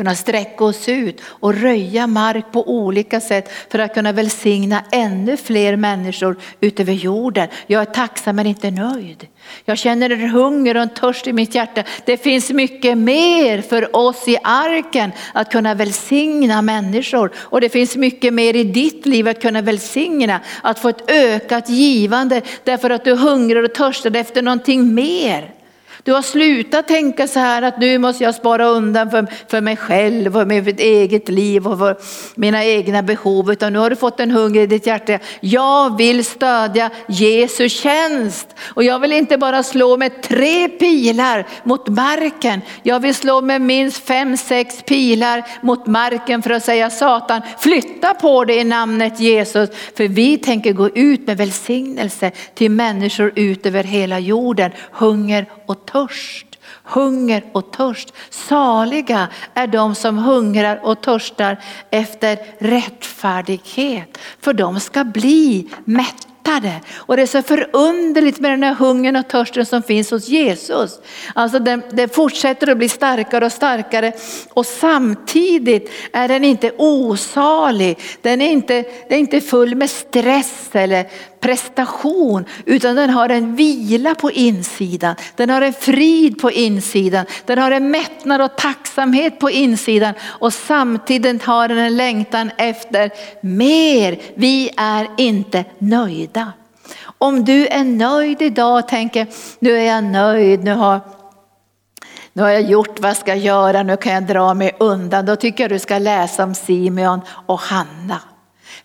kunna sträcka oss ut och röja mark på olika sätt för att kunna välsigna ännu fler människor utöver jorden. Jag är tacksam men inte nöjd. Jag känner en hunger och en törst i mitt hjärta. Det finns mycket mer för oss i arken att kunna välsigna människor och det finns mycket mer i ditt liv att kunna välsigna, att få ett ökat givande därför att du hungrar och törstar efter någonting mer. Du har slutat tänka så här att nu måste jag spara undan för, för mig själv och mitt eget liv och för mina egna behov. Utan nu har du fått en hunger i ditt hjärta. Jag vill stödja Jesu tjänst. Och jag vill inte bara slå med tre pilar mot marken. Jag vill slå med minst fem, sex pilar mot marken för att säga Satan, flytta på det i namnet Jesus. För vi tänker gå ut med välsignelse till människor ut över hela jorden. Hunger och törst. Hunger och törst. Saliga är de som hungrar och törstar efter rättfärdighet. För de ska bli mätta mättade. Och det är så förunderligt med den här hungern och törsten som finns hos Jesus. Alltså den, den fortsätter att bli starkare och starkare och samtidigt är den inte osalig. Den är inte, den är inte full med stress eller prestation utan den har en vila på insidan. Den har en frid på insidan. Den har en mättnad och tacksamhet på insidan och samtidigt har den en längtan efter mer. Vi är inte nöjda. Om du är nöjd idag och tänker, nu är jag nöjd, nu har, nu har jag gjort vad jag ska göra, nu kan jag dra mig undan. Då tycker jag du ska läsa om Simeon och Hanna.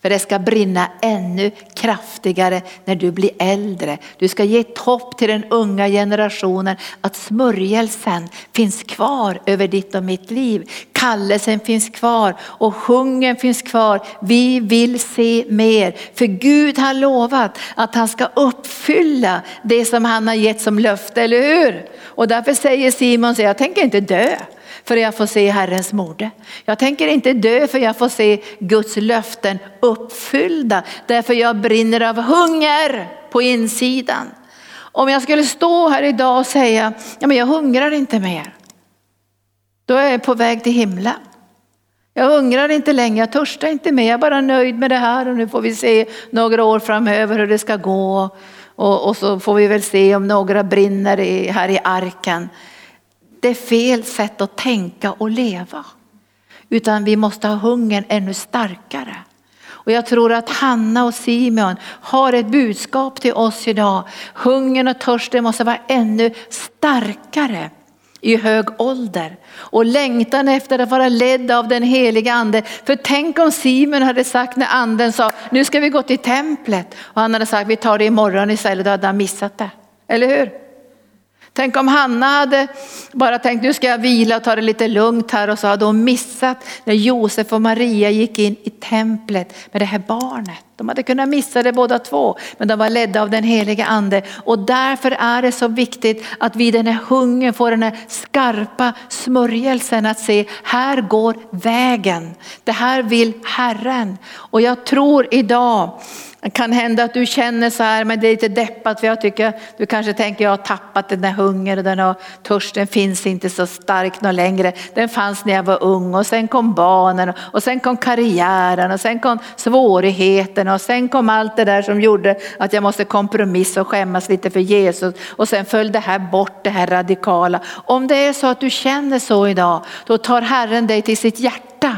För det ska brinna ännu kraftigare när du blir äldre. Du ska ge ett hopp till den unga generationen att smörjelsen finns kvar över ditt och mitt liv. Kallelsen finns kvar och hungern finns kvar. Vi vill se mer. För Gud har lovat att han ska uppfylla det som han har gett som löfte, eller hur? Och därför säger Simon, så jag tänker inte dö för jag får se Herrens mode. Jag tänker inte dö för jag får se Guds löften uppfyllda. Därför jag brinner av hunger på insidan. Om jag skulle stå här idag och säga, ja men jag hungrar inte mer. Då är jag på väg till himlen. Jag hungrar inte längre, jag törstar inte mer, jag är bara nöjd med det här och nu får vi se några år framöver hur det ska gå. Och, och så får vi väl se om några brinner i, här i arken det är fel sätt att tänka och leva. Utan vi måste ha hungern ännu starkare. Och jag tror att Hanna och Simeon har ett budskap till oss idag. Hungern och törsten måste vara ännu starkare i hög ålder. Och längtan efter att vara ledd av den heliga ande. För tänk om Simon hade sagt när anden sa, nu ska vi gå till templet. Och han hade sagt, vi tar det imorgon istället, då hade han missat det. Eller hur? Tänk om Hanna hade bara tänkt nu ska jag vila och ta det lite lugnt här och så hade hon missat när Josef och Maria gick in i templet med det här barnet. De hade kunnat missa det båda två men de var ledda av den heliga ande och därför är det så viktigt att vi den här hungern får den här skarpa smörjelsen att se här går vägen. Det här vill Herren och jag tror idag det kan hända att du känner så här, men det är lite deppat för jag tycker du kanske tänker jag har tappat den där hungern och den törsten finns inte så stark någon längre. Den fanns när jag var ung och sen kom barnen och sen kom karriären och sen kom svårigheterna och sen kom allt det där som gjorde att jag måste kompromissa och skämmas lite för Jesus och sen föll det här bort, det här radikala. Om det är så att du känner så idag, då tar Herren dig till sitt hjärta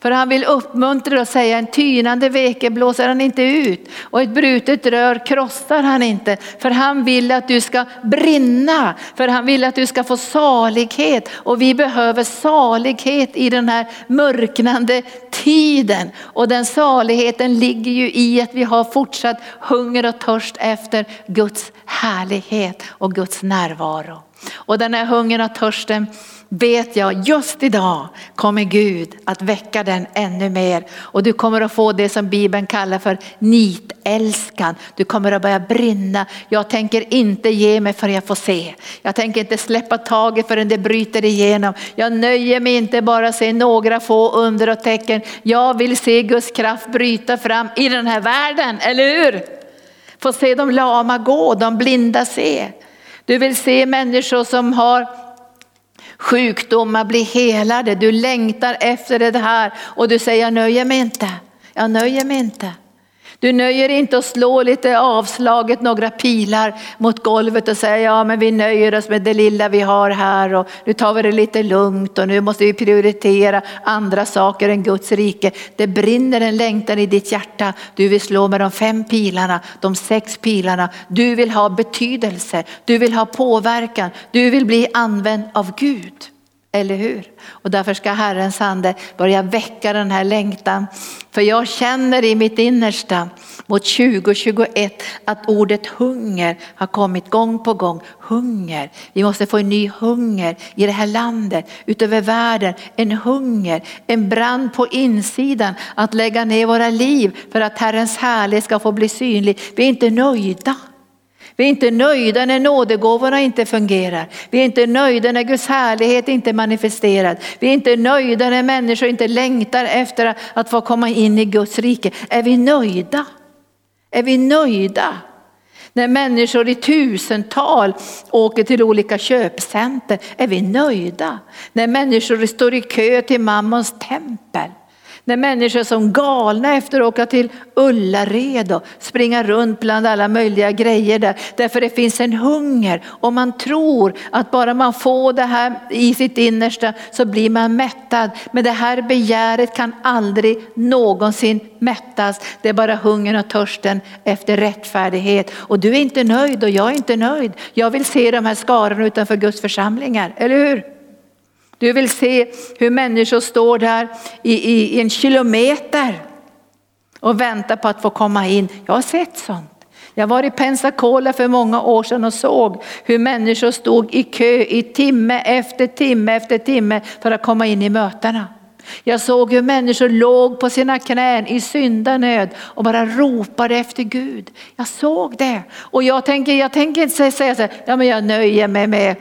för han vill uppmuntra och säga en tynande veke blåser han inte ut och ett brutet rör krossar han inte. För han vill att du ska brinna, för han vill att du ska få salighet och vi behöver salighet i den här mörknande tiden. Och den saligheten ligger ju i att vi har fortsatt hunger och törst efter Guds härlighet och Guds närvaro. Och den här hungern och törsten vet jag just idag kommer Gud att väcka den ännu mer och du kommer att få det som Bibeln kallar för nitälskan. Du kommer att börja brinna. Jag tänker inte ge mig förrän jag får se. Jag tänker inte släppa taget förrän det bryter igenom. Jag nöjer mig inte bara se några få under och tecken. Jag vill se Guds kraft bryta fram i den här världen, eller hur? Få se de lama gå, de blinda se. Du vill se människor som har sjukdomar blir helade. Du längtar efter det här och du säger jag nöjer mig inte. Jag nöjer mig inte. Du nöjer inte att slå lite avslaget några pilar mot golvet och säga ja men vi nöjer oss med det lilla vi har här och nu tar vi det lite lugnt och nu måste vi prioritera andra saker än Guds rike. Det brinner en längtan i ditt hjärta. Du vill slå med de fem pilarna, de sex pilarna. Du vill ha betydelse, du vill ha påverkan, du vill bli använd av Gud. Eller hur? Och därför ska Herrens ande börja väcka den här längtan. För jag känner i mitt innersta mot 2021 att ordet hunger har kommit gång på gång. Hunger. Vi måste få en ny hunger i det här landet, utöver världen. En hunger, en brand på insidan att lägga ner våra liv för att Herrens härlighet ska få bli synlig. Vi är inte nöjda. Vi är inte nöjda när nådegåvorna inte fungerar. Vi är inte nöjda när Guds härlighet inte är manifesterad. Vi är inte nöjda när människor inte längtar efter att få komma in i Guds rike. Är vi nöjda? Är vi nöjda? När människor i tusental åker till olika köpcenter, är vi nöjda? När människor står i kö till mammons tempel, när människor som galna efter att åka till Ullared och springa runt bland alla möjliga grejer där. Därför det finns en hunger och man tror att bara man får det här i sitt innersta så blir man mättad. Men det här begäret kan aldrig någonsin mättas. Det är bara hungern och törsten efter rättfärdighet. Och du är inte nöjd och jag är inte nöjd. Jag vill se de här skarorna utanför Guds församlingar, eller hur? Du vill se hur människor står där i, i, i en kilometer och väntar på att få komma in. Jag har sett sånt. Jag var i Pensacola för många år sedan och såg hur människor stod i kö i timme efter timme efter timme för att komma in i mötena. Jag såg hur människor låg på sina knän i syndanöd och bara ropade efter Gud. Jag såg det och jag tänker, jag tänker inte säga så här, ja men jag nöjer mig med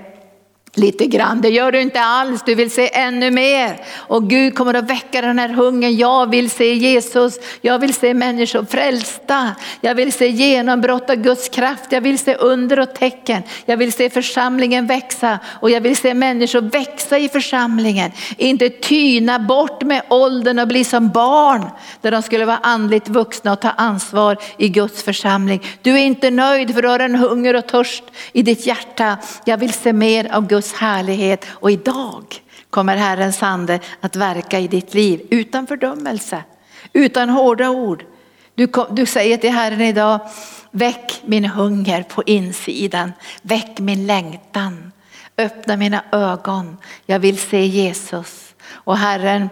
lite grann. Det gör du inte alls, du vill se ännu mer. Och Gud kommer att väcka den här hungern. Jag vill se Jesus, jag vill se människor frälsta. Jag vill se genombrott av Guds kraft, jag vill se under och tecken. Jag vill se församlingen växa och jag vill se människor växa i församlingen. Inte tyna bort med åldern och bli som barn där de skulle vara andligt vuxna och ta ansvar i Guds församling. Du är inte nöjd för du har en hunger och törst i ditt hjärta. Jag vill se mer av Guds Guds härlighet och idag kommer Herrens ande att verka i ditt liv utan fördömelse, utan hårda ord. Du, du säger till Herren idag, väck min hunger på insidan, väck min längtan, öppna mina ögon, jag vill se Jesus. Och Herren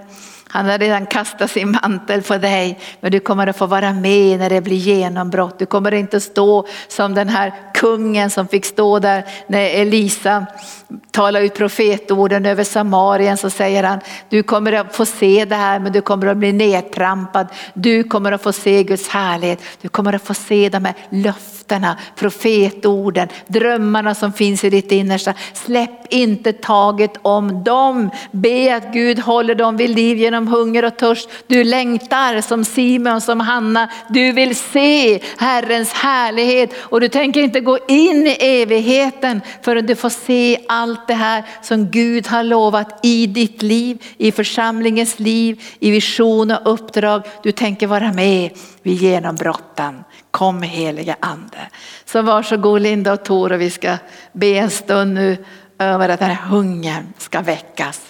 han har redan kastat sin mantel på dig, men du kommer att få vara med när det blir genombrott. Du kommer inte stå som den här kungen som fick stå där när Elisa talade ut profetorden över Samarien så säger han, du kommer att få se det här men du kommer att bli nedtrampad. Du kommer att få se Guds härlighet, du kommer att få se de här löftena, profetorden, drömmarna som finns i ditt innersta. Släpp inte taget om dem. Be att Gud håller dem vid liv genom hunger och törst. Du längtar som Simon, som Hanna. Du vill se Herrens härlighet och du tänker inte gå in i evigheten förrän du får se allt det här som Gud har lovat i ditt liv, i församlingens liv, i vision och uppdrag. Du tänker vara med vid genombrotten. Kom helige ande. Så varsågod Linda och Tor och vi ska be en stund nu över att den här hungern ska väckas.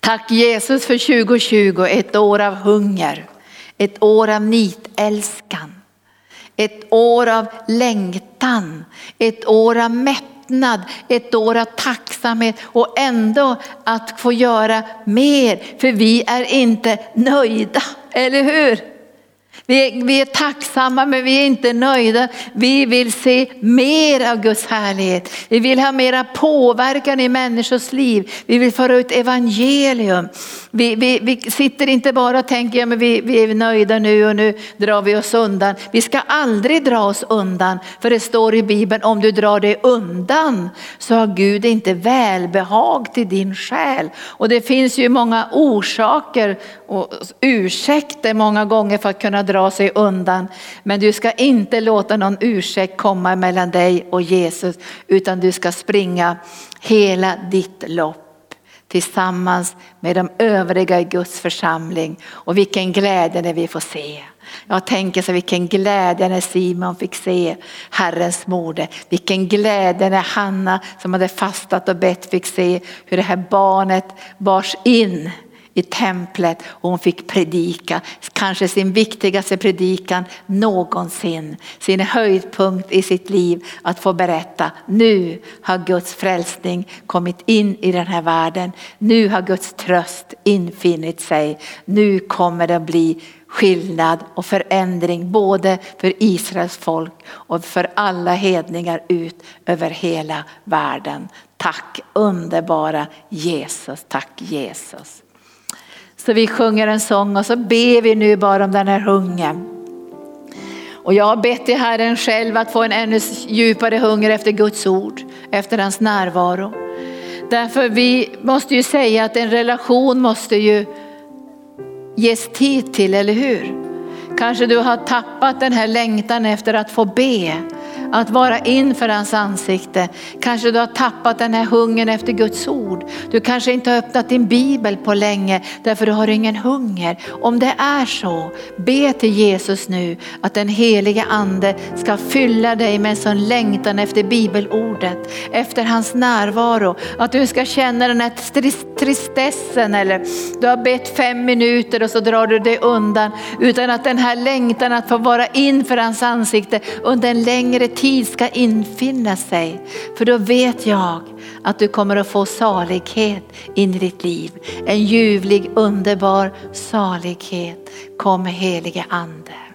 Tack Jesus för 2020, ett år av hunger, ett år av nitälskan. Ett år av längtan, ett år av mättnad, ett år av tacksamhet och ändå att få göra mer. För vi är inte nöjda, eller hur? Vi är, vi är tacksamma men vi är inte nöjda. Vi vill se mer av Guds härlighet. Vi vill ha mera påverkan i människors liv. Vi vill föra ut evangelium. Vi, vi, vi sitter inte bara och tänker, ja, men vi, vi är nöjda nu och nu drar vi oss undan. Vi ska aldrig dra oss undan. För det står i Bibeln, om du drar dig undan så har Gud inte välbehag till din själ. Och det finns ju många orsaker och ursäkter många gånger för att kunna dra sig undan. Men du ska inte låta någon ursäkt komma mellan dig och Jesus utan du ska springa hela ditt lopp tillsammans med de övriga i Guds församling. Och vilken glädje när vi får se. Jag tänker så vilken glädje när Simon fick se Herrens mode. Vilken glädje när Hanna som hade fastat och bett fick se hur det här barnet bars in i templet och hon fick predika, kanske sin viktigaste predikan någonsin. Sin höjdpunkt i sitt liv att få berätta, nu har Guds frälsning kommit in i den här världen. Nu har Guds tröst infinnit sig. Nu kommer det att bli skillnad och förändring både för Israels folk och för alla hedningar ut över hela världen. Tack underbara Jesus, tack Jesus. Så vi sjunger en sång och så ber vi nu bara om den här hungern. Och jag har bett till Herren själv att få en ännu djupare hunger efter Guds ord, efter hans närvaro. Därför vi måste ju säga att en relation måste ju ges tid till, eller hur? Kanske du har tappat den här längtan efter att få be, att vara inför hans ansikte. Kanske du har tappat den här hungern efter Guds ord. Du kanske inte har öppnat din bibel på länge därför du har ingen hunger. Om det är så, be till Jesus nu att den heliga ande ska fylla dig med en sån längtan efter bibelordet, efter hans närvaro. Att du ska känna den här tristessen eller du har bett fem minuter och så drar du dig undan. Utan att den här längtan att få vara inför hans ansikte under en längre tid tid ska infinna sig. För då vet jag att du kommer att få salighet in i ditt liv. En ljuvlig, underbar salighet. Kom helige Ande.